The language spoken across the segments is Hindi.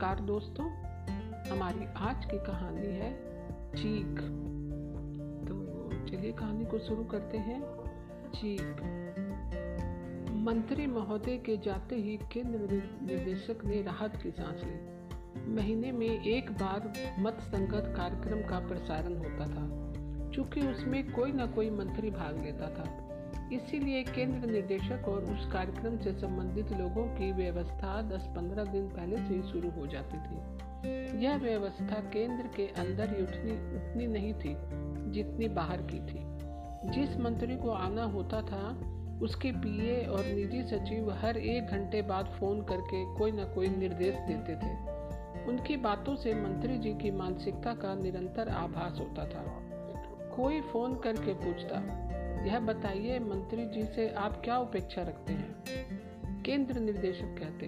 नमस्कार दोस्तों, हमारी आज की कहानी है चीक तो चलिए कहानी को शुरू करते हैं। चीक मंत्री महोदय के जाते ही केंद्र निदेशक ने राहत की सांस ली। महीने में एक बार मत संगत कार्यक्रम का प्रसारण होता था। चूँकि उसमें कोई ना कोई मंत्री भाग लेता था। इसीलिए केंद्र निदेशक और उस कार्यक्रम से संबंधित लोगों की व्यवस्था 10-15 दिन पहले से ही शुरू हो जाती थी। यह व्यवस्था केंद्र के अंदर ही उठनी उतनी नहीं थी, जितनी बाहर की थी। जिस मंत्री को आना होता था, उसके पीए और निजी सचिव हर एक घंटे बाद फ़ोन करके कोई ना कोई निर्देश देते थे। उनकी बातों से मंत्री जी की मानसिकता का निरंतर आभास होता था। कोई फ़ोन करके पूछता यह बताइए, मंत्री जी से आप क्या उपेक्षा रखते हैं? केंद्र निर्देशक कहते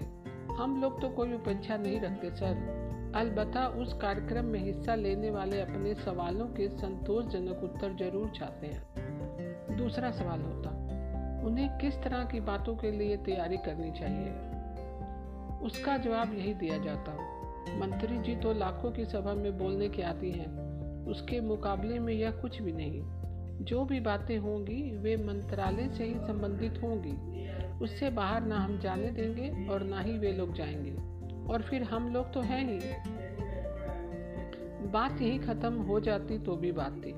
हम लोग तो कोई उपेक्षा नहीं रखते, सर। अलबत्ता उस कार्यक्रम में हिस्सा लेने वाले अपने सवालों के संतोषजनक उत्तर ज़रूर चाहते हैं। दूसरा सवाल होता, उन्हें किस तरह की बातों के लिए तैयारी करनी चाहिए? उसका जवाब यही दिया जाता, मंत्री जी तो लाखों की सभा में बोलने के आती हैं। उसके मुकाबले में यह कुछ भी नहीं। जो भी बातें होंगी, वे मंत्रालय से ही संबंधित होंगी। उससे बाहर ना हम जाने देंगे और ना ही वे लोग जाएँगे। और फिर हम लोग तो हैं ही। बात यही खत्म हो जाती तो भी बात। थी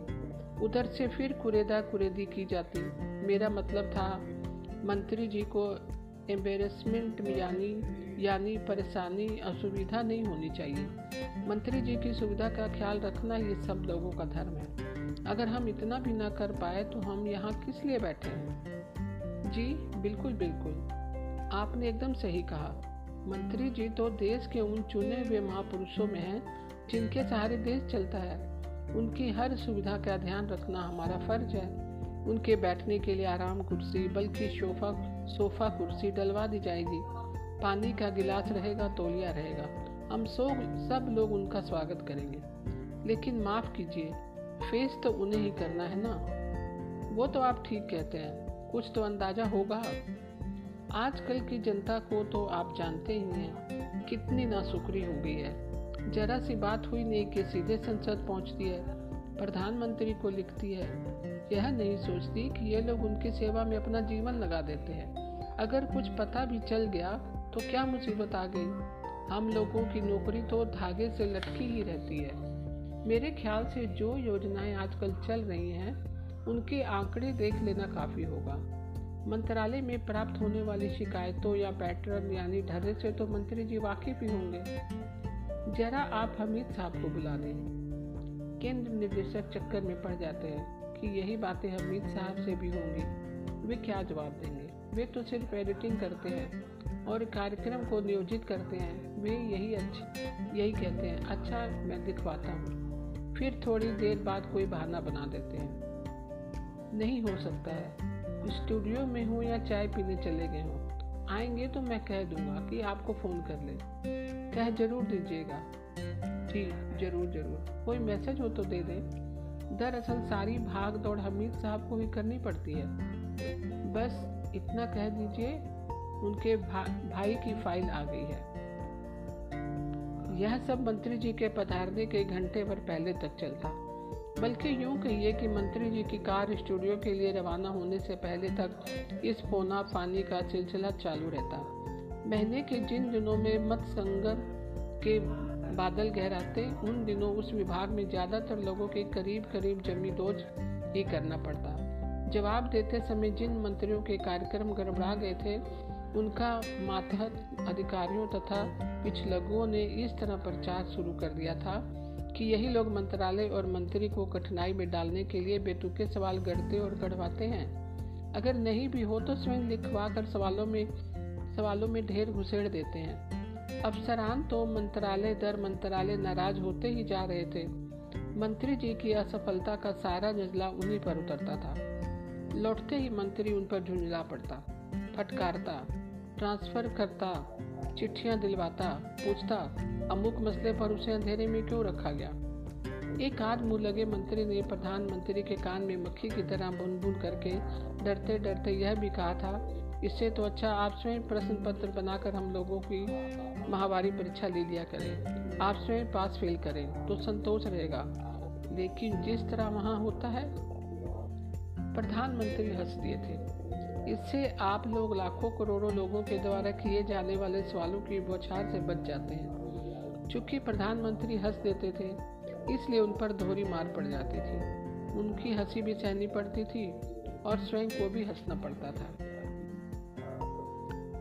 उधर से फिर कुरेदा कुरेदी की जाती। मेरा मतलब था, मंत्री जी को एम्बेरसमेंट यानी यानी परेशानी, असुविधा नहीं होनी चाहिए। मंत्री जी की सुविधा का ख्याल रखना ये सब लोगों का धर्म है। अगर हम इतना भी ना कर पाए तो हम यहाँ किस लिए बैठे हैं? जी, बिल्कुल बिल्कुल। आपने एकदम सही कहा। मंत्री जी तो देश के उन चुने हुए महापुरुषों में हैं जिनके सहारे देश चलता है। उनकी हर सुविधा का ध्यान रखना हमारा फ़र्ज़ है। उनके बैठने के लिए आराम कुर्सी, बल्कि सोफा सोफा कुर्सी डलवा दी जाएगी। पानी का गिलास रहेगा, तोलिया रहेगा। हम सो, सब लोग उनका स्वागत करेंगे। लेकिन माफ़ कीजिए फेस तो उन्हें ही करना है ना? वो तो आप ठीक कहते हैं। कुछ तो अंदाज़ा होगा। आजकल की जनता को तो आप जानते ही हैं, कितनी नासुकरी हो गई है। जरा सी बात हुई नहीं कि सीधे संसद पहुँचती है, प्रधानमंत्री को लिखती है। यह नहीं सोचती कि ये लोग उनकी सेवा में अपना जीवन लगा देते हैं। अगर कुछ पता भी चल गया तो क्या मुसीबत आ गई? हम लोगों की नौकरी तो धागे से लटकी ही रहती है। मेरे ख्याल से जो योजनाएँ आजकल चल रही हैं, उनके आंकड़े देख लेना काफ़ी होगा। मंत्रालय में प्राप्त होने वाली शिकायतों या पैटर्न यानी ढर्रे से तो मंत्री जी वाकिफ ही होंगे। जरा आप हमीद साहब को बुला दें केंद्र निदेशक चक्कर में पड़ जाते हैं कि यही बातें हमीद साहब से भी होंगी। वे क्या जवाब देंगे? वे तो सिर्फ़ एडिटिंग करते हैं और कार्यक्रम को नियोजित करते हैं। वे यही अच्छी, यही कहते हैं अच्छा मैं दिखवाता हूँ। फिर थोड़ी देर बाद कोई बहाना बना देते हैं। नहीं हो सकता है। स्टूडियो में हूँ या चाय पीने चले गए हों आएँगे तो मैं कह दूँगा कि आपको फ़ोन कर ले। कह ज़रूर दीजिएगा। जी ज़रूर ज़रूर। कोई मैसेज हो तो दे दें। दरअसल सारी भाग दौड़ हमीद साहब को ही करनी पड़ती है। बस इतना कह दीजिए उनके भा, भाई की फ़ाइल आ गई है। यह सब मंत्री जी के पधारने के घंटे भर पहले तक चलता। बल्कि यूँ कहिए कि मंत्री जी की कार स्टूडियो के लिए रवाना होने से पहले तक इस फोना फानी का सिलसिला चालू रहता। महीने के जिन दिनों में मत संगर के बादल गहराते, उन दिनों उस विभाग में ज़्यादातर लोगों के करीब करीब जमी दोज ही करना पड़ता। जवाब देते समय जिन मंत्रियों के कार्यक्रम गड़बड़ा गए थे उनका मातहत अधिकारियों तथा पिछलगुओं ने इस तरह प्रचार शुरू कर दिया था कि यही लोग मंत्रालय और मंत्री को कठिनाई में डालने के लिए बेतुके सवाल गढ़ते और गढ़वाते हैं। अगर नहीं भी हो तो स्वयं लिखवा कर सवालों में सवालों में ढेर घुसेड़ देते हैं। अफसरान तो मंत्रालय दर मंत्रालय नाराज़ होते ही जा रहे थे। मंत्री जी की असफलता का सारा नजला उन्हीं पर उतरता था। लौटते ही मंत्री उन पर झुंझला पड़ता। फटकारता। ट्रांसफ़र करता, चिट्ठियाँ दिलवाता, पूछता, अमुक मसले पर उसे अंधेरे में क्यों रखा गया? एक आध मुँह लगे मंत्री ने प्रधानमंत्री के कान में मक्खी की तरह बुन बुन करके डरते डरते यह भी कहा था, इससे तो अच्छा आप स्वयं प्रश्न पत्र बनाकर हम लोगों की महावारी परीक्षा ले लिया करें। आप स्वयं पास फेल करें तो संतोष रहेगा। लेकिन जिस तरह वहाँ होता है, प्रधानमंत्री हंस दिए थे। इससे आप लोग लाखों करोड़ों लोगों के द्वारा किए जाने वाले सवालों की बौछार से बच जाते हैं। चूँकि प्रधानमंत्री हंस देते थे, इसलिए उन पर दोहरी मार पड़ जाती थी। उनकी हँसी भी सहनी पड़ती थी और स्वयं को भी हंसना पड़ता था।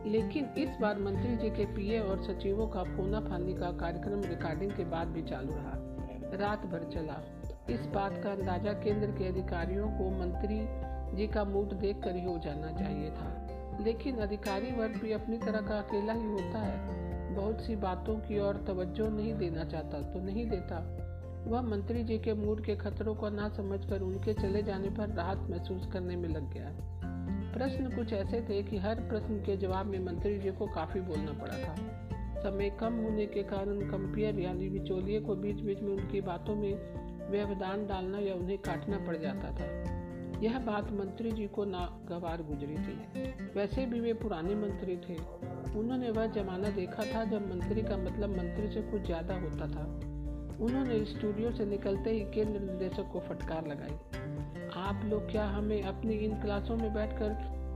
लेकिन इस बार मंत्री जी के पीए और सचिवों का फोना फानी का कार्यक्रम रिकॉर्डिंग के बाद भी चालू रहा। रात भर चला। इस बात का अंदाज़ा केंद्र के अधिकारियों को मंत्री जी का मूड देख कर ही हो जाना चाहिए था। लेकिन अधिकारी वर्ग भी अपनी तरह का अकेला ही होता है। बहुत सी बातों की ओर तवज्जो नहीं देना चाहता तो नहीं देता। वह मंत्री जी के मूड के खतरों को ना समझकर उनके चले जाने पर राहत महसूस करने में लग गया। प्रश्न कुछ ऐसे थे कि हर प्रश्न के जवाब में मंत्री जी को काफ़ी बोलना पड़ा था। समय कम होने के कारण कंपियर यानी बिचौलिए को बीच बीच में उनकी बातों में व्यवधान डालना या उन्हें काटना पड़ जाता था। यह बात मंत्री जी को नागवार गुजरी थी। वैसे भी वे पुराने मंत्री थे। उन्होंने वह जमाना देखा था जब मंत्री का मतलब मंत्री से कुछ ज़्यादा होता था। उन्होंने स्टूडियो से निकलते ही केंद्र निर्देशक को फटकार लगाई। आप लोग क्या हमें अपनी इन क्लासों में बैठकर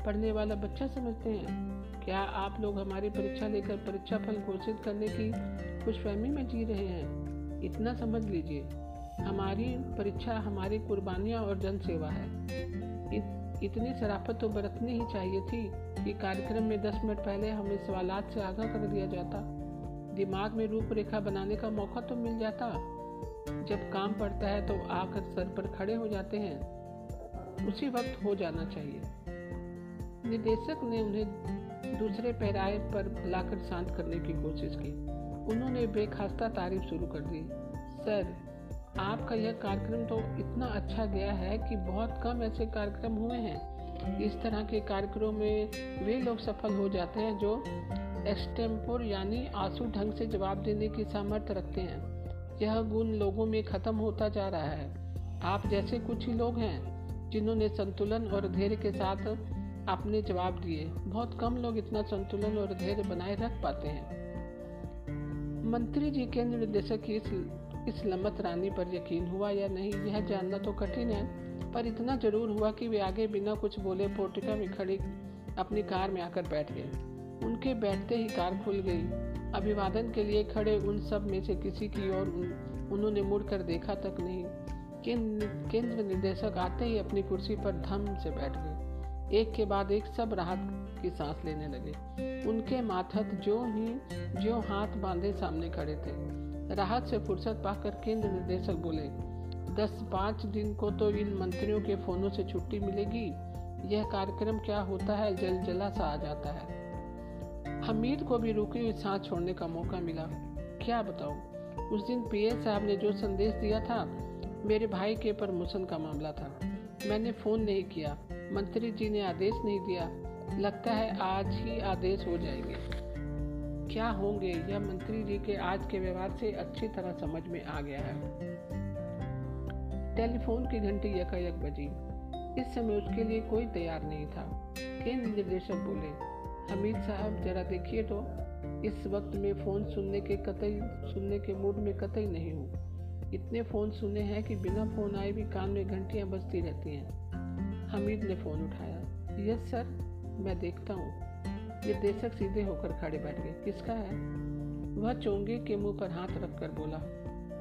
पढ़ने वाला बच्चा समझते हैं? क्या आप लोग हमारी परीक्षा लेकर परीक्षा फल घोषित करने की खुशफहमी में जी रहे हैं? इतना समझ लीजिए। हमारी परीक्षा हमारी कुर्बानियाँ और जन सेवा है। इत, इतनी शराफत तो बरतनी ही चाहिए थी कि कार्यक्रम में दस मिनट पहले हमें सवालात से आगाह कर दिया जाता। दिमाग में रूपरेखा बनाने का मौका तो मिल जाता। जब काम पड़ता है तो आकर सर पर खड़े हो जाते हैं। उसी वक्त हो जाना चाहिए। निदेशक ने उन्हें दूसरे पैराए पर लाकर शांत करने की कोशिश की। उन्होंने बेखास्ता तारीफ़ शुरू कर दी। सर आपका यह कार्यक्रम तो इतना अच्छा गया है कि बहुत कम ऐसे कार्यक्रम हुए हैं। इस तरह के कार्यक्रमों में वे लोग सफल हो जाते हैं जो एक्सटेम्पोर यानी आँसू ढंग से जवाब देने की सामर्थ्य रखते हैं। यह गुण लोगों में खत्म होता जा रहा है। आप जैसे कुछ ही लोग हैं जिन्होंने संतुलन और धैर्य के साथ अपने जवाब दिए। बहुत कम लोग इतना संतुलन और धैर्य बनाए रख पाते हैं। मंत्री जी केंद्र निदेशक की इस, इस लम्बत रानी पर यकीन हुआ या नहीं यह जानना तो कठिन है पर इतना ज़रूर हुआ कि वे आगे बिना कुछ बोले पोर्टिका में खड़ी अपनी कार में आकर बैठ गए। उनके बैठते ही कार खुल गई। अभिवादन के लिए खड़े उन सब में से किसी की ओर उन, उन्होंने मुड़कर देखा तक नहीं। केंद्र निर्देशक आते ही अपनी कुर्सी पर धम से बैठ गए। एक के बाद एक सब राहत की सांस लेने लगे। उनके माथत जो ही जो हाथ बांधे सामने खड़े थे। राहत से फुर्सत पाकर केंद्र निर्देशक बोले, दस पाँच दिन को तो इन मंत्रियों के फोनों से छुट्टी मिलेगी। यह कार्यक्रम क्या होता है? जल जला सा आ जाता है। हमीद को भी रुकी हुई सांस छोड़ने का मौका मिला। क्या बताऊँ? उस दिन पीए साहब ने जो संदेश दिया था, मेरे भाई के प्रमोशन का मामला था। मैंने फ़ोन नहीं किया। मंत्री जी ने आदेश नहीं दिया। लगता है आज ही आदेश हो जाएँगे। क्या होंगे? यह मंत्री जी के आज के व्यवहार से अच्छी तरह समझ में आ गया है। टेलीफोन की घंटी यकायक बजी। इस समय उसके लिए कोई तैयार नहीं था। केंद्र निर्देशक बोले, हमीद साहब, जरा देखिए तो। इस वक्त में फ़ोन सुनने के कतई, सुनने के मूड में कतई नहीं हूँ। इतने फ़ोन सुने हैं कि बिना फ़ोन आए भी कान में घंटियाँ बजती रहती हैं। हमीद ने फ़ोन उठाया, यस सर, मैं देखता हूँ। निर्देशक सीधे होकर खड़े बैठ गए। किसका है? वह चोंगे के मुँह पर हाथ रखकर बोला,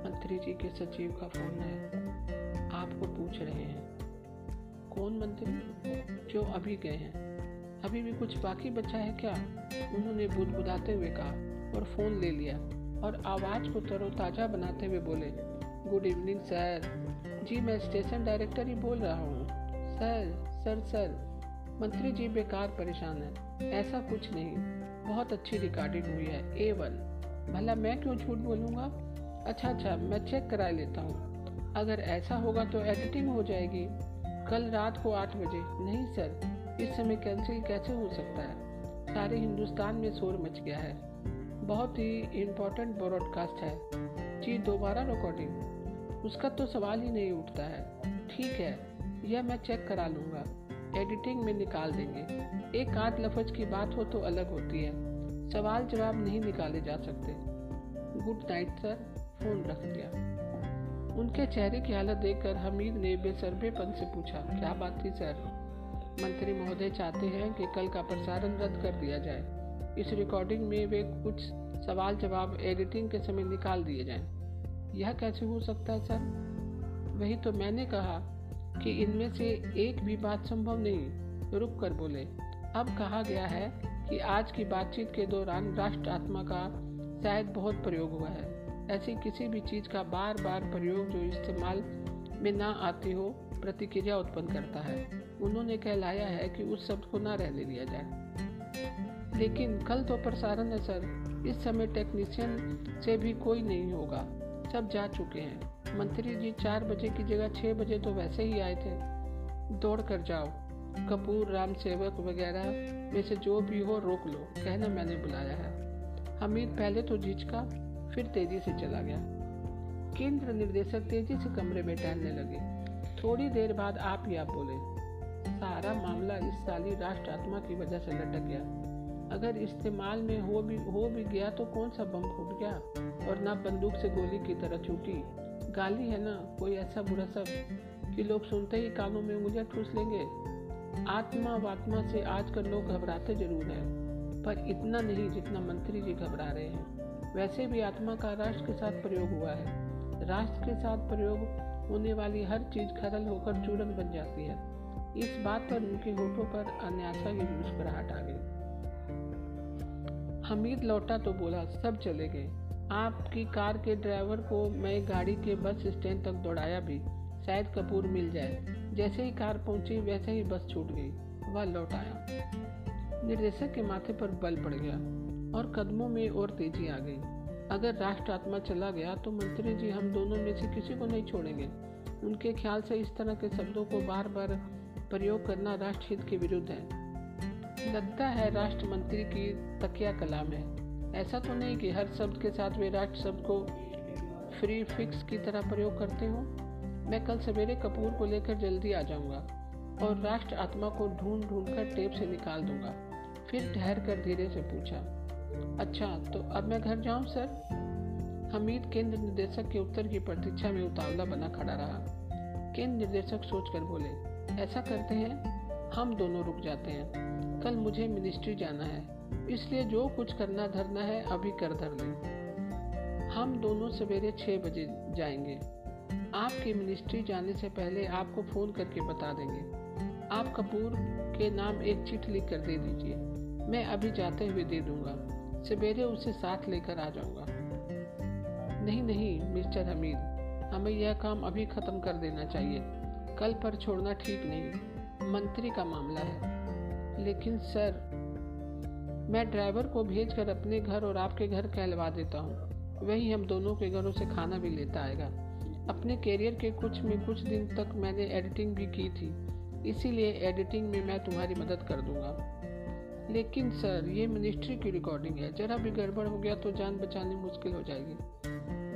मंत्री जी के सचिव का फ़ोन है। आपको पूछ रहे हैं। कौन मंत्री? जो अभी गए हैं। अभी भी कुछ बाकी बचा है क्या? उन्होंने बुदबुदाते हुए कहा और फ़ोन ले लिया और आवाज़ को तरोताज़ा बनाते हुए बोले, गुड इवनिंग, सर। जी, मैं स्टेशन डायरेक्टर ही बोल रहा हूँ। Sir sir sir. मंत्री जी बेकार परेशान है। ऐसा कुछ नहीं। बहुत अच्छी रिकॉर्डिंग हुई है। A one. भला मैं क्यों झूठ बोलूँगा? अच्छा अच्छा मैं चेक करा लेता हूँ। अगर ऐसा होगा तो एडिटिंग हो जाएगी। कल रात को आठ बजे। नहीं, सर। इस समय कैंसिल कैसे हो सकता है? सारे हिंदुस्तान में शोर मच गया है। बहुत ही इम्पोर्टेंट ब्रॉडकास्ट है। जी, दोबारा रिकॉर्डिंग उसका तो सवाल ही नहीं उठता है। ठीक है। यह मैं चेक करा लूँगा। एडिटिंग में निकाल देंगे। एक आध लफज की बात हो तो अलग होती है। सवाल जवाब नहीं निकाले जा सकते। Good night, sir. फ़ोन रख दिया। उनके चेहरे की हालत देखकर हमीद ने बेसरबेपन से पूछा, क्या बात थी, सर? मंत्री महोदय चाहते हैं कि कल का प्रसारण रद्द कर दिया जाए। इस रिकॉर्डिंग में वे कुछ सवाल जवाब एडिटिंग के समय निकाल दिए जाएँ। यह कैसे हो सकता है, सर? वही तो मैंने कहा। कि इनमें से एक भी बात संभव नहीं, रुक कर बोले। अब कहा गया है कि आज की बातचीत के दौरान राष्ट्र आत्मा का शायद बहुत प्रयोग हुआ है। ऐसी किसी भी चीज़ का बार बार प्रयोग जो इस्तेमाल में ना आती हो, प्रतिक्रिया उत्पन्न करता है। उन्होंने कहलाया है कि उस शब्द को ना रहने दिया जाए। लेकिन कल तो प्रसारण है, सर। इस समय टेक्नीशियन से भी कोई नहीं होगा। सब जा चुके हैं। मंत्री जी, चार बजे की जगह छः बजे तो वैसे ही आए थे। दौड़ कर जाओ। कपूर, राम सेवक वगैरह में से जो भी हो रोक लो, कहना मैंने बुलाया है। हमीद पहले तो झिझका, फिर तेज़ी से चला गया। केंद्र निर्देशक तेज़ी से कमरे में टहलने लगे। थोड़ी देर बाद आप ही आप बोले, सारा मामला इस साली राष्ट्र आत्मा की वजह से लटक गया। अगर इस्तेमाल में हो भी हो भी गया तो कौन सा बम फूट गया? और ना बंदूक से गोली की तरह छूटी। गाली है ना, कोई ऐसा बुरा सब कि लोग सुनते ही कानों में उंगलियाँ ठूस लेंगे। आत्मा वात्मा से आजकल लोग घबराते ज़रूर हैं, पर इतना नहीं जितना मंत्री जी घबरा रहे हैं। वैसे भी आत्मा का राष्ट्र के साथ प्रयोग हुआ है। राष्ट्र के साथ प्रयोग होने वाली हर चीज़ खरल होकर चूरन बन जाती है। इस बात पर उनके होठों पर अन्यासा की मुस्कुराहट आ गई। हमीद लौटा तो बोला, सब चले गए। आपकी कार के ड्राइवर को मैं गाड़ी के बस स्टैंड तक दौड़ाया भी, शायद कपूर मिल जाए। जैसे ही कार पहुँची, वैसे ही बस छूट गई। वह लौट आया। निर्देशक के माथे पर बल पड़ गया और कदमों में और तेज़ी आ गई। अगर राष्ट्र आत्मा चला गया तो मंत्री जी हम दोनों में से किसी को नहीं छोड़ेंगे। उनके ख्याल से इस तरह के शब्दों को बार बार प्रयोग करना राष्ट्रहित के विरुद्ध है। लगता है राष्ट्र मंत्री की तकिया कलाम है। ऐसा तो नहीं कि हर शब्द के साथ वे राष्ट्र शब्द को फ्री फिक्स की तरह प्रयोग करते हो। मैं कल सवेरे कपूर को लेकर जल्दी आ जाऊँगा और राष्ट्र आत्मा को ढूंढ ढूंढ कर टेप से निकाल दूँगा। फिर ठहर कर धीरे से पूछा अच्छा तो अब मैं घर जाऊँ, सर? हमीद केंद्र निर्देशक के उत्तर की प्रतीक्षा में उतावला बना खड़ा रहा। केंद्र निर्देशक सोचकर बोले, ऐसा करते हैं? हम दोनों रुक जाते हैं। कल मुझे मिनिस्ट्री जाना है। इसलिए जो कुछ करना धरना है, अभी कर धर लें। हम दोनों सवेरे छः बजे जाएँगे। आपकी मिनिस्ट्री जाने से पहले आपको फ़ोन करके बता देंगे। आप कपूर के नाम एक चिट लिख कर दे दीजिए। मैं अभी जाते हुए दे दूँगा। सवेरे उसे साथ लेकर आ जाऊँगा। नहीं नहीं, मिस्टर हमीद, हमें यह काम अभी ख़त्म कर देना चाहिए। कल पर छोड़ना ठीक नहीं। मंत्री का मामला है। लेकिन सर, मैं ड्राइवर को भेज कर अपने घर और आपके घर कहलवा देता हूँ। वही हम दोनों के घरों से खाना भी लेता आएगा। अपने कैरियर के कुछ में कुछ दिन तक मैंने एडिटिंग भी की थी। इसीलिए एडिटिंग में मैं तुम्हारी मदद कर दूँगा। लेकिन सर, ये मिनिस्ट्री की रिकॉर्डिंग है। जरा भी गड़बड़ हो गया तो जान बचानी मुश्किल हो जाएगी।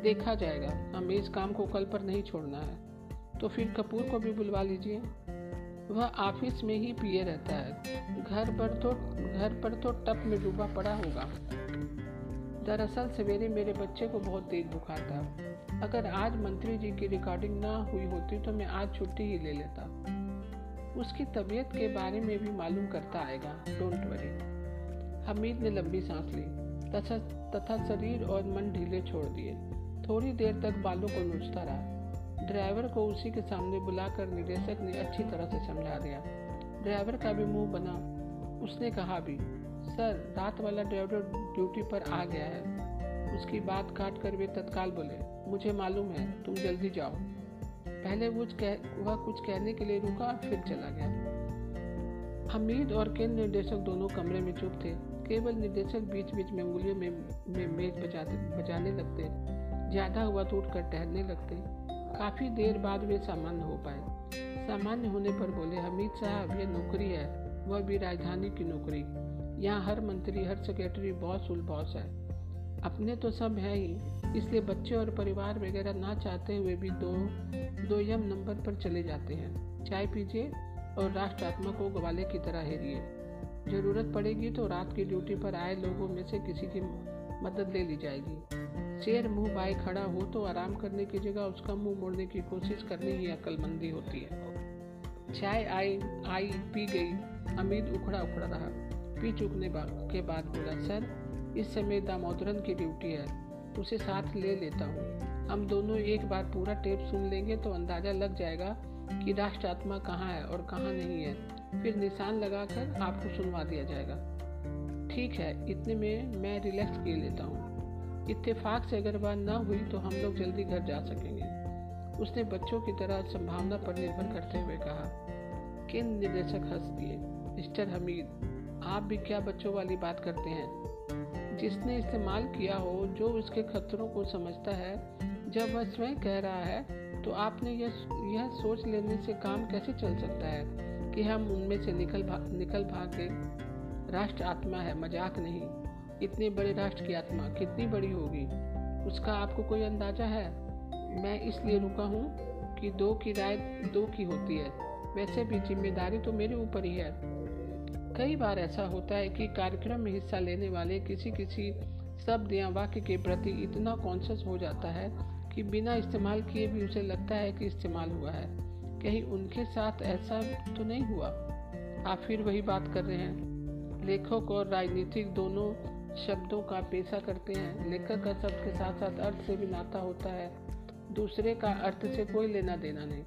देखा जाएगा। हमें इस काम को कल पर नहीं छोड़ना है। तो फिर कपूर को भी बुलवा लीजिए। वह ऑफ़िस में ही पिए रहता है। घर पर तो घर पर तो टप में डूबा पड़ा होगा। दरअसल सवेरे मेरे बच्चे को बहुत तेज बुखार था। अगर आज मंत्री जी की रिकॉर्डिंग ना हुई होती तो मैं आज छुट्टी ही ले लेता। उसकी तबीयत के बारे में भी मालूम करता आएगा। डोंट वरी हमीद ने लंबी सांस ली। तथा तथा शरीर और मन ढीले छोड़ दिए। थोड़ी देर तक बालों को नोचता रहा। ड्राइवर को उसी के सामने बुलाकर निदेशक ने अच्छी तरह से समझा दिया। ड्राइवर का भी मुँह बना। उसने कहा भी सर रात वाला ड्राइवर ड्यूटी पर आ गया है। उसकी बात काट कर वे तत्काल बोले मुझे मालूम है तुम जल्दी जाओ। पहले वो कह वह कुछ कहने के लिए रुका फिर चला गया। हमीद और केंद्र निर्देशक दोनों कमरे में चुप थे। केवल निर्देशक बीच बीच में उंगलियों में, में मेज बजाते बजाने लगते। ज़्यादा हुआ तो उठकर टहलने लगते। काफ़ी देर बाद वे सामान्य हो पाए। सामान्य होने पर बोले, हमीद साहब यह नौकरी है, वह भी राजधानी की नौकरी। यहाँ हर मंत्री, हर सेक्रेटरी बॉस उल बॉस है। अपने तो सब है ही, इसलिए बच्चे और परिवार वगैरह ना चाहते हुए भी दो दो यम नंबर पर चले जाते हैं। चाय पीजिए और राष्ट्र आत्मा को ग्वाले की तरह हेरिए। ज़रूरत पड़ेगी तो रात की ड्यूटी पर आए लोगों में से किसी की मदद ले ली जाएगी। शेर मुँह बाई खड़ा हो तो आराम करने की जगह उसका मुँह मोड़ने की कोशिश करनी ही अक्लमंदी होती है। चाय आई आई पी गई। अमीद उखड़ा उखड़ा रहा। पी चुकने के बाद बोला, सर, इस समय दामोदरन की ड्यूटी है। उसे साथ ले लेता हूँ। हम दोनों एक बार पूरा टेप सुन लेंगे तो अंदाज़ा लग जाएगा कि राष्ट्र आत्मा कहाँ है और कहाँ नहीं है। फिर निशान लगाकर आपको सुनवा दिया जाएगा। ठीक है, इतने में मैं रिलैक्स किए लेता हूँ। इत्तेफाक से अगर बात ना हुई तो हम लोग जल्दी घर जा सकेंगे। उसने बच्चों की तरह संभावना पर निर्भर करते हुए कहा किन निदेशक हंस दिए मिस्टर हमीद आप भी क्या बच्चों वाली बात करते हैं? जिसने इस्तेमाल किया हो जो उसके खतरों को समझता है जब वह स्वयं कह रहा है तो आपने यह यह सोच लेने से काम कैसे चल सकता है कि हम उनमें से निकल भा, निकल भाग भागे? राष्ट्र आत्मा है मज़ाक नहीं। इतने बड़े राष्ट्र की आत्मा कितनी बड़ी होगी? उसका आपको कोई अंदाज़ा है? मैं इसलिए रुका हूँ कि दो की राय दो की होती है। वैसे भी ज़िम्मेदारी तो मेरे ऊपर ही है। कई बार ऐसा होता है कि कार्यक्रम में हिस्सा लेने वाले किसी किसी शब्द या वाक्य के प्रति इतना कॉन्शियस हो जाता है कि बिना इस्तेमाल किए भी उसे लगता है कि इस्तेमाल हुआ है। कहीं उनके साथ ऐसा तो नहीं हुआ? आप फिर वही बात कर रहे हैं। लेखक और राजनीतिक दोनों शब्दों का पेशा करते हैं। लेखक का शब्द के साथ साथ अर्थ से भी नाता होता है। दूसरे का अर्थ से कोई लेना देना नहीं।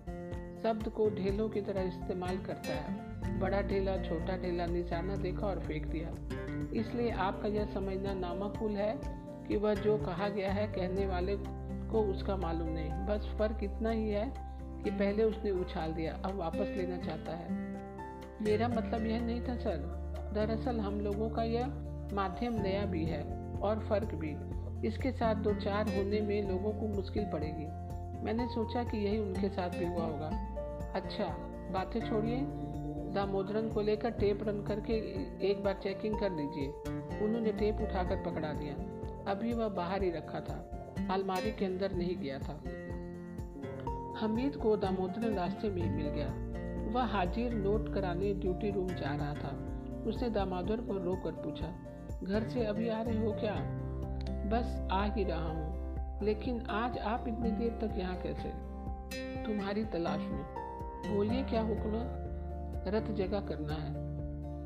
शब्द को ढेलों की तरह इस्तेमाल करता है। बड़ा ढेला, छोटा ढेला, निशाना देखा और फेंक दिया। इसलिए आपका यह समझना नामाकुल है कि वह जो कहा गया है कहने वाले को उसका मालूम नहीं। बस फ़र्क इतना ही है कि पहले उसने उछाल दिया, अब वापस लेना चाहता है। मेरा मतलब यह नहीं था, सर। दरअसल हम लोगों का यह माध्यम नया भी है और फ़र्क भी। इसके साथ दो चार होने में लोगों को मुश्किल पड़ेगी। मैंने सोचा कि यही उनके साथ भी हुआ होगा। अच्छा बातें छोड़िए। दामोदरन को लेकर टेप रन करके एक बार चेकिंग कर लीजिए। उन्होंने टेप उठाकर पकड़ा दिया। अभी वह बाहर ही रखा था। अलमारी के अंदर नहीं गया था। हमीद को दामोदरन रास्ते में ही मिल गया। वह हाजिर नोट कराने ड्यूटी रूम जा रहा था। उसने दामोदर को रोक पूछा घर से अभी आ रहे हो क्या? बस आ ही रहा हूँ। लेकिन आज आप इतनी देर तक यहाँ कैसे? तुम्हारी तलाश में। बोलिए क्या हुक्म रथ जगह करना है।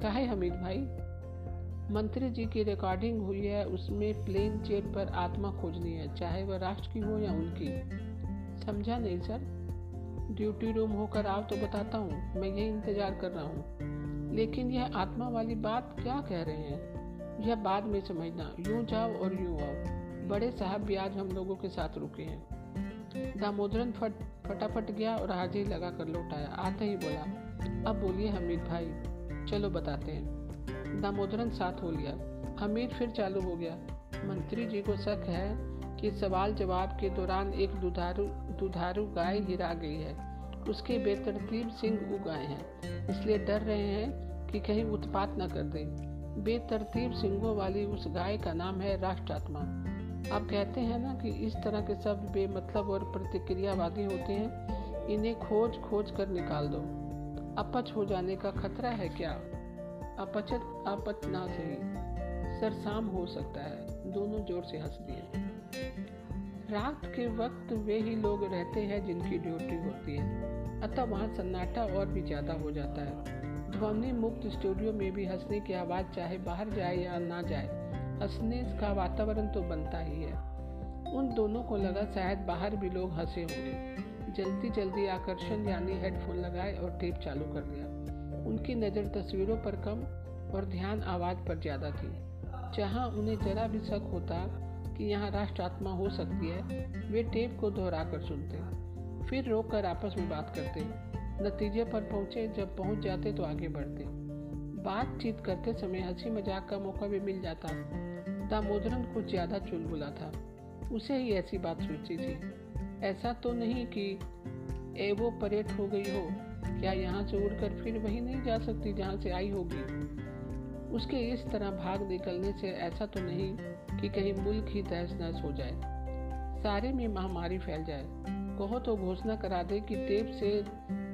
काहे हमीद भाई? मंत्री जी की रिकॉर्डिंग हुई है, उसमें प्लेन चेट पर आत्मा खोजनी है, चाहे वह राष्ट्र की हो या उनकी। समझा नहीं, सर? ड्यूटी रूम होकर आओ तो बताता हूँ। मैं यही इंतज़ार कर रहा हूँ। लेकिन यह आत्मा वाली बात क्या कह रहे हैं? यह बाद में समझना। यूँ जाओ और यूँ आओ। बड़े साहब भी आज हम लोगों के साथ रुके हैं। दामोदरन फट, फटाफट गया और हाजिर लगा कर लौट आया। आते ही बोला, अब बोलिए हमीद भाई, चलो बताते हैं। दामोदरन साथ हो लिया। हमीद फिर चालू हो गया। मंत्री जी को शक है कि सवाल जवाब के दौरान एक दुधारू दुधारू गाय गिरा गई है। उसके बेतरतीब सिंह उगाए हैं। इसलिए डर रहे हैं कि कहीं उत्पात न कर दे। बेतरतीब सिंगों वाली उस गाय का नाम है राष्ट्रात्मा। आप कहते हैं ना कि इस तरह के शब्द बेमतलब और प्रतिक्रियावादी होते हैं, इन्हें खोज खोज कर निकाल दो। अपच हो जाने का खतरा है क्या? अपचत अपच ना सही। सर शाम हो सकता है। दोनों ज़ोर से हंस दिए रात के वक्त वे ही लोग रहते हैं जिनकी ड्यूटी होती है। अतः वहाँ सन्नाटा और भी ज़्यादा हो जाता है। ध्वनि मुक्त स्टूडियो में भी हंसने की आवाज़ चाहे बाहर जाए या ना जाए, हंसने का वातावरण तो बनता ही है। उन दोनों को लगा शायद बाहर भी लोग हंसे होंगे। जल्दी जल्दी आकर्षण यानी हेडफोन लगाए और टेप चालू कर दिया। उनकी नज़र तस्वीरों पर कम और ध्यान आवाज़ पर ज़्यादा थी। जहाँ उन्हें जरा भी शक होता कि यहाँ राष्ट्र आत्मा हो सकती है, वे टेप को दोहरा कर सुनते। फिर रोक कर आपस में बात करते। नतीजे पर पहुँचे, जब पहुँच जाते तो आगे बढ़ते। बातचीत करते समय हँसी मज़ाक का मौका भी मिल जाता। दामोदरन कुछ ज़्यादा चुलबुला था। उसे ही ऐसी बात सोची थी। ऐसा तो नहीं कि एवो परेड हो गई हो। क्या यहाँ से उड़कर फिर वहीं नहीं जा सकती जहाँ से आई होगी? उसके इस तरह भाग निकलने से ऐसा तो नहीं कि कहीं मुल्क ही तहस नहस हो जाए। सारे में महामारी फैल जाए। कहो तो घोषणा करा दे कि देव से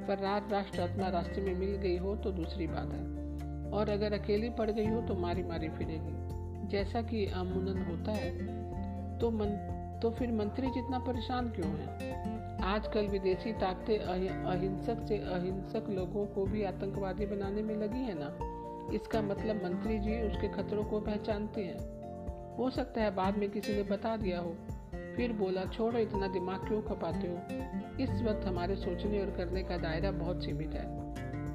फर्रार राष्ट्र आत्मा रास्ते में मिल गई हो तो दूसरी बात है। और अगर अकेली पड़ गई हो तो मारी मारी फिरेगी। जैसा कि अमूनन होता है तो मन तो फिर मंत्री जितना परेशान क्यों है? आजकल विदेशी ताकतें अहिंसक से अहिंसक लोगों को भी आतंकवादी बनाने में लगी है ना? इसका मतलब मंत्री जी उसके खतरों को पहचानते हैं। हो सकता है बाद में किसी ने बता दिया हो फिर बोला, छोड़ो, इतना दिमाग क्यों खपाते हो? इस वक्त हमारे सोचने और करने का दायरा बहुत सीमित है।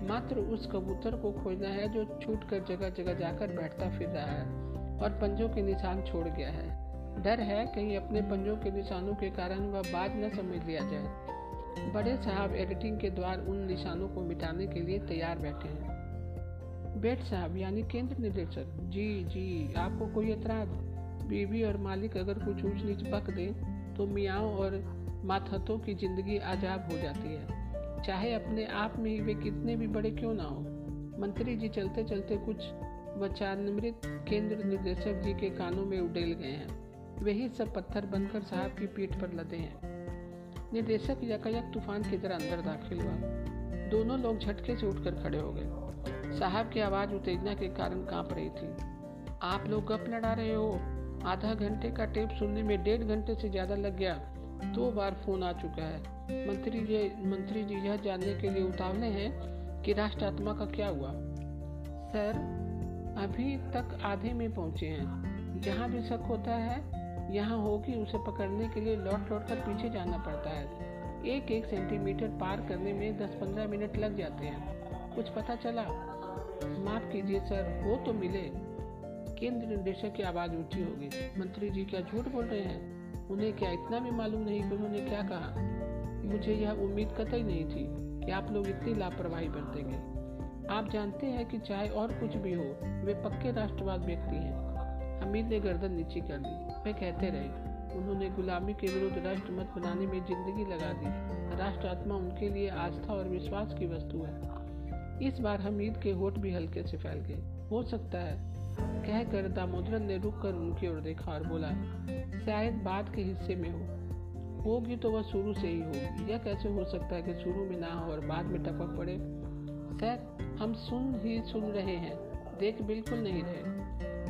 मात्र उस कबूतर को खोजना है जो छूट कर जगह जगह जाकर बैठता फिर रहा है और पंजों के निशान छोड़ गया है। डर है कहीं अपने पंजों के निशानों के कारण वह बात न समझ लिया जाए। बड़े साहब एडिटिंग के द्वार उन निशानों को मिटाने के लिए तैयार बैठे हैं। बेट साहब, यानी केंद्र निदेशक जी जी, आपको कोई एतराज़ बीवी और मालिक अगर कुछ ऊंच नीच पक दे तो मियाओं और माथतों की ज़िंदगी आजाब हो जाती है। चाहे अपने आप में ही वे कितने भी बड़े क्यों ना हो, मंत्री जी चलते चलते कुछ वचानमृत केंद्र निदेशक जी के कानों में उडेल गए हैं। वही सब पत्थर बनकर साहब की पीठ पर लदे हैं। निदेशक यकायक तूफ़ान की तरह अंदर दाखिल हुआ। दोनों लोग झटके से उठकर खड़े हो गए। साहब की आवाज़ उत्तेजना के कारण काँप रही थी। आप लोग गप लड़ा रहे हो। आधा घंटे का टेप सुनने में डेढ़ घंटे से ज़्यादा लग गया। दो बार फ़ोन आ चुका है। मंत्री जी मंत्री जी, यह जानने के लिए उतावले हैं कि राष्ट्र आत्मा का क्या हुआ। सर, अभी तक आधे में पहुँचे हैं। जहाँ भी शक होता है। यहाँ होगी उसे पकड़ने के लिए लौट लौट कर पीछे जाना पड़ता है। एक एक सेंटीमीटर पार करने में 10-15 मिनट लग जाते हैं। कुछ पता चला? माफ़ कीजिए सर वो तो मिले। केंद्र निदेशक की आवाज़ उठी हो गई मंत्री जी क्या झूठ बोल रहे हैं? उन्हें क्या इतना भी मालूम नहीं कि उन्होंने क्या कहा? मुझे यह उम्मीद कतई नहीं थी कि आप लोग इतनी लापरवाही बरतेंगे। आप जानते हैं कि चाहे और कुछ भी हो, वे पक्के राष्ट्रवाद व्यक्ति हैं। हमीद ने गर्दन नीचे कर दी। वे कहते रहे, उन्होंने गुलामी के विरुद्ध राष्ट्र मत बनाने में ज़िंदगी लगा दी। राष्ट्र आत्मा उनके लिए आस्था और विश्वास की वस्तु है। इस बार हमीद के होठ भी हल्के से फैल गए। हो सकता है कहकर दामोदरन ने रुक कर उनकी ओर देखा और बोला, शायद बात के हिस्से में हो। होगी तो वह शुरू से ही होगी। यह कैसे हो सकता है कि शुरू में ना हो और बाद में टपक पड़े? सर, हम सुन ही सुन रहे हैं। देख बिल्कुल नहीं रहे।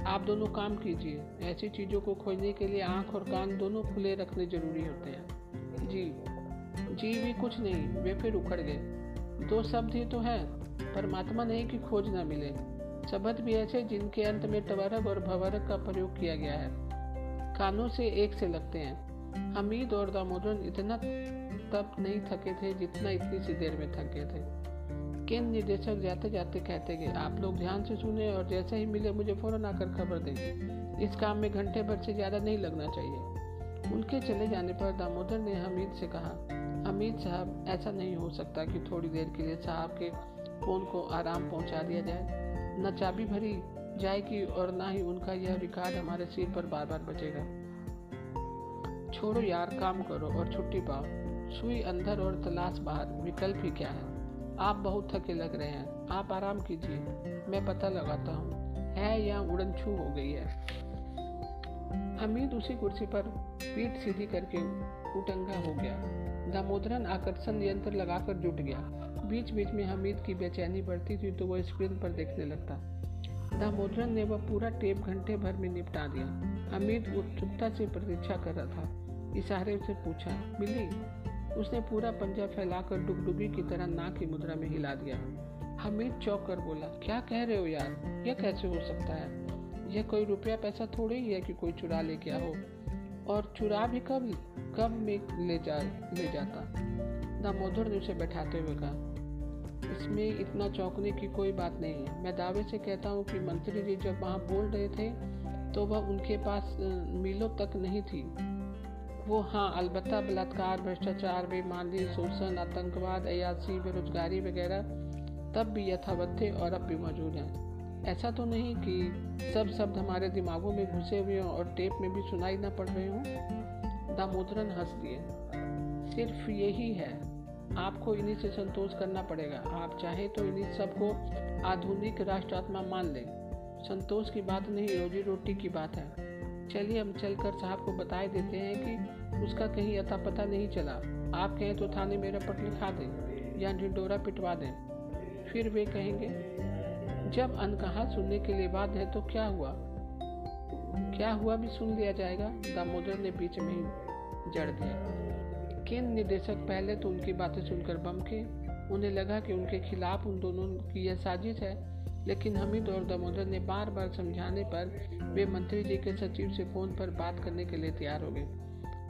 आप दोनों काम कीजिए। ऐसी चीज़ों को खोजने के लिए आँख और कान दोनों खुले रखने ज़रूरी होते हैं। जी जी भी कुछ नहीं। वे फिर उखड़ गए। दो शब्द ही तो है। परमात्मा नहीं कि खोज ना मिले। शब्द भी ऐसे जिनके अंत में टवरक और भवरक का प्रयोग किया गया है। कानों से एक से लगते हैं। हमीद और दामोदर इतना तब नहीं थके थे जितना इतनी सी देर में थक थे। केंद्र निदेशक जाते जाते कहते गए, आप लोग ध्यान से सुने और जैसे ही मिले मुझे फ़ौरन आकर खबर दें इस काम में घंटे भर से ज़्यादा नहीं लगना चाहिए। उनके चले जाने पर दामोदर ने हमीद से कहा, हमीद साहब, ऐसा नहीं हो सकता कि थोड़ी देर के लिए साहब के फ़ोन को आराम पहुँचा दिया जाए। न चाबी भरी जाएगी और ना ही उनका यह रिकॉर्ड हमारे सिर पर बार बार बचेगा। छोड़ो यार, काम करो और छुट्टी पाओ। सुई अंदर और तलाश बाहर, विकल्प ही क्या है? आप बहुत थके लग रहे हैं, आप आराम कीजिए। मैं पता लगाता हूँ, है या उड़न छू हो गई है? हमीद उसी कुर्सी पर पीठ सीधी करके उटंगा हो गया। दामोदरन आकर्षण यंत्र लगाकर जुट गया। बीच बीच में हमीद की बेचैनी बढ़ती थी तो वह स्क्रीन पर देखने लगता। दामोदरन ने वह पूरा टेप घंटे भर में निपटा दिया। हमीद उत्सुकता से प्रतीक्षा कर रहा था। इशारे से पूछा, मिली? उसने पूरा पंजा फैलाकर डुगडुगी की तरह नाक की मुद्रा में हिला दिया। हमीद चौक कर बोला, क्या कह रहे हो यार? यह कैसे हो सकता है? यह कोई रुपया पैसा थोड़ी ही है कि कोई चुरा ले गया हो और चुरा भी कब कब में ले जा, ले जाता? दामोदर ने उसे बैठाते हुए कहा, इसमें इतना चौंकने की कोई बात नहीं है। मैं दावे से कहता हूँ कि मंत्री जी जब वहाँ बोल रहे थे तो वह उनके पास मीलों तक नहीं थी। वो हाँ अलबत्ता, बलात्कार, भ्रष्टाचार बेमानी शोषण, आतंकवाद, अयासी, बेरोजगारी वगैरह, तब भी यथावत थे और अब भी मौजूद हैं। ऐसा तो नहीं कि सब शब्द हमारे दिमागों में घुसे हुए हों और टेप में भी सुनाई ना पड़ रहे हों। दामोदरन हंस दिए। सिर्फ़ यही है। आपको इन्हीं से संतोष करना पड़ेगा। आप चाहे तो इन्हीं सबको आधुनिक राष्ट्रात्मा मान लें। संतोष की बात नहीं, रोजी रोटी की बात है। चलिए हम चलकर साहब को बताए देते हैं कि उसका कहीं अता पता नहीं चला। आप कहें तो थाने मेरा पट लिखा दें या ढिंडोरा पिटवा दें। फिर वे कहेंगे जब अनकहा सुनने के लिए बात है तो क्या हुआ? क्या हुआ भी सुन लिया जाएगा? दामोदर ने बीच में ही जड़ दिया। केंद्र निदेशक पहले तो उनकी बातें सुनकर बम के। उन्हें लगा कि उनके खिलाफ उन दोनों की यह साजिश है, लेकिन हमिद और दामोदर ने बार बार समझाने पर वे मंत्री जी के सचिव से फ़ोन पर बात करने के लिए तैयार हो गए।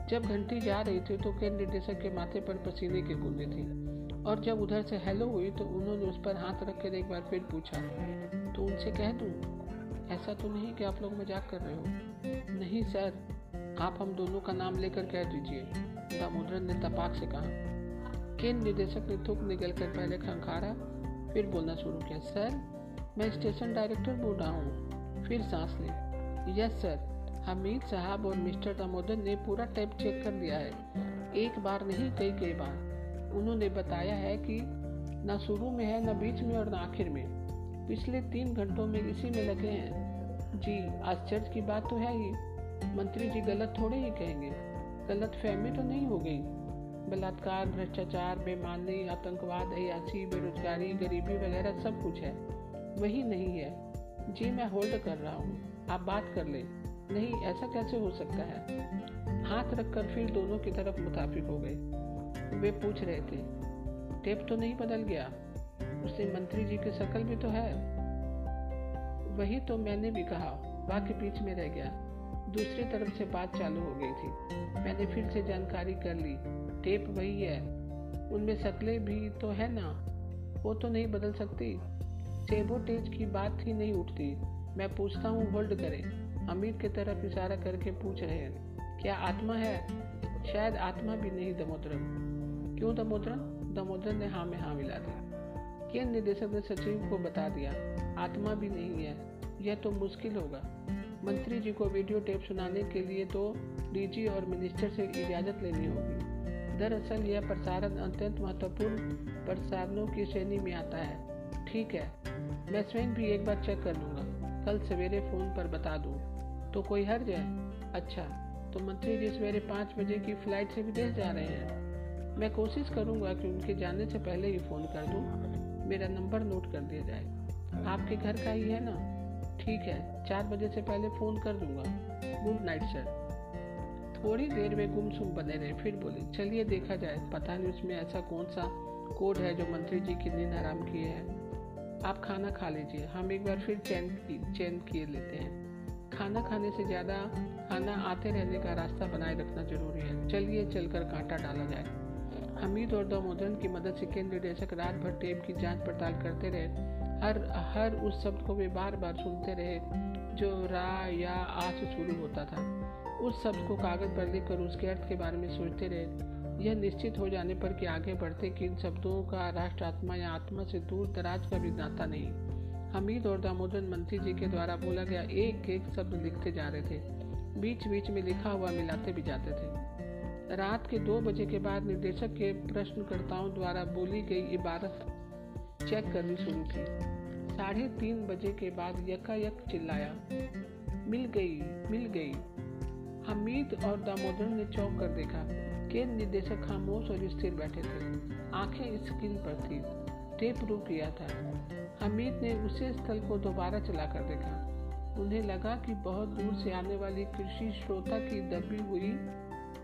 जब घंटी जा रही थी तो केंद्र निदेशक के माथे पर पसीने की बूंदें थी। और जब उधर से हेलो हुई तो उन्होंने उस पर हाथ रखकर एक बार फिर पूछा तो उनसे कह दूँ ऐसा तो नहीं कि आप लोग मज़ाक कर रहे हो? नहीं सर, आप हम दोनों का नाम लेकर कह दीजिए दामोदर ने तपाक से कहा। केंद्र निदेशक ने थूक निकल कर पहले खंखारा, फिर बोलना शुरू किया, सर, मैं स्टेशन डायरेक्टर बोल रहा हूँ, फिर सांस ली। यस सर, हमीद साहब और मिस्टर दामोदर ने पूरा टेप चेक कर लिया है, एक बार नहीं कई कई बार। उन्होंने बताया है कि न शुरू में है, न बीच में और न आखिर में। पिछले तीन घंटों में इसी में लगे हैं। जी, आश्चर्य की बात तो है ही। मंत्री जी गलत थोड़े ही कहेंगे। गलत फहमी तो नहीं हो गई। बलात्कार, भ्रष्टाचार, बेमानी, आतंकवाद अयासी बेरोजगारी, गरीबी वगैरह सब कुछ है। वही नहीं है। जी, मैं होल्ड कर रहा हूँ। आप बात कर ले। नहीं, ऐसा कैसे हो सकता है? हाथ रखकर फिर दोनों की तरफ़ मुताफिक हो गए। वे पूछ रहे थे, टेप तो नहीं बदल गया? उससे मंत्री जी की शकल भी तो है। वही तो मैंने भी कहा, बाकी बीच में रह गया। दूसरी तरफ़ से बात चालू हो गई थी। मैंने फिर से जानकारी कर ली, टेप वही है। उनमें शक्लें भी तो है ना? वो तो नहीं बदल सकती। सेबोटेज की बात ही नहीं उठती। मैं पूछता हूँ, होल्ड करें। अमीर की तरफ़ इशारा करके पूछ रहे हैं, क्या आत्मा है? शायद आत्मा भी नहीं, दमोदरम। क्यों दमोदरम दमोदर ने हाँ में हाँ मिला दिया। केंद्र निदेशक ने सचिव को बता दिया? आत्मा भी नहीं है। यह तो मुश्किल होगा। मंत्री जी को वीडियो टेप सुनाने के लिए तो डीजी और मिनिस्टर से इजाज़त लेनी होगी। दरअसल यह प्रसारण अत्यंत महत्वपूर्ण प्रसारणों की श्रेणी में आता है। ठीक है। मैं स्वयं भी एक बार चेक कर लूँगा। कल सवेरे फ़ोन पर बता दूँ। तो कोई हर्ज है? अच्छा। तो मंत्री जी सवेरे पाँच बजे की फ़्लाइट से विदेश जा रहे हैं। मैं कोशिश करूँगा कि उनके जाने से पहले ही फ़ोन कर दूँ। मेरा नंबर नोट कर दिया जाए। आपके घर का ही है ना? ठीक है, चार बजे से पहले फ़ोन कर दूँगा। Good night, sir. थोड़ी देर में गुमसुम बने रहे, फिर बोले, चलिए देखा जाए। पता नहीं उसमें ऐसा कौन सा कोड है जो मंत्री जी की नींद आराम किए हैं। आप खाना खा लीजिए। हम एक बार फिर चैन की, चैन किए लेते हैं। खाना खाने से ज़्यादा खाना आते रहने का रास्ता बनाए रखना ज़रूरी है। चलिए चलकर कांटा डाला जाए। हमीद और दामोदरन की मदद से केंद्र निदेशक रात भर टेप की जाँच पड़ताल करते रहे। हर हर उस शब्द को वे बार बार सुनते रहे, जो रा या आ से शुरू होता था। उस शब्द को कागज़ पर लिखकर उसके अर्थ के बारे में सोचते रहे। यह निश्चित हो जाने पर कि आगे बढ़ते कि इन शब्दों का राष्ट्र आत्मा या आत्मा से दूर दराज का भी नाता नहीं। हमीद और दामोदर मंत्री जी के द्वारा बोला गया एक एक शब्द लिखते जा रहे थे। बीच बीच में लिखा हुआ मिलाते भी जाते थे। रात के दो बजे के बाद निर्देशक के प्रश्नकर्ताओं द्वारा बोली गई इबारत चेक करनी शुरू की। साढ़े तीन बजे के बाद यकायक चिल्लाया, मिल गई मिल गई। हमीद और दामोदर ने चौंक कर देखा, केंद्र निदेशक खामोश और स्थिर बैठे थे। आँखें स्क्रीन पर थी, टेप रुक गया था। हमीद ने उसी स्थल को दोबारा चलाकर देखा। उन्हें लगा कि बहुत दूर से आने वाली कृषि श्रोता की दबी हुई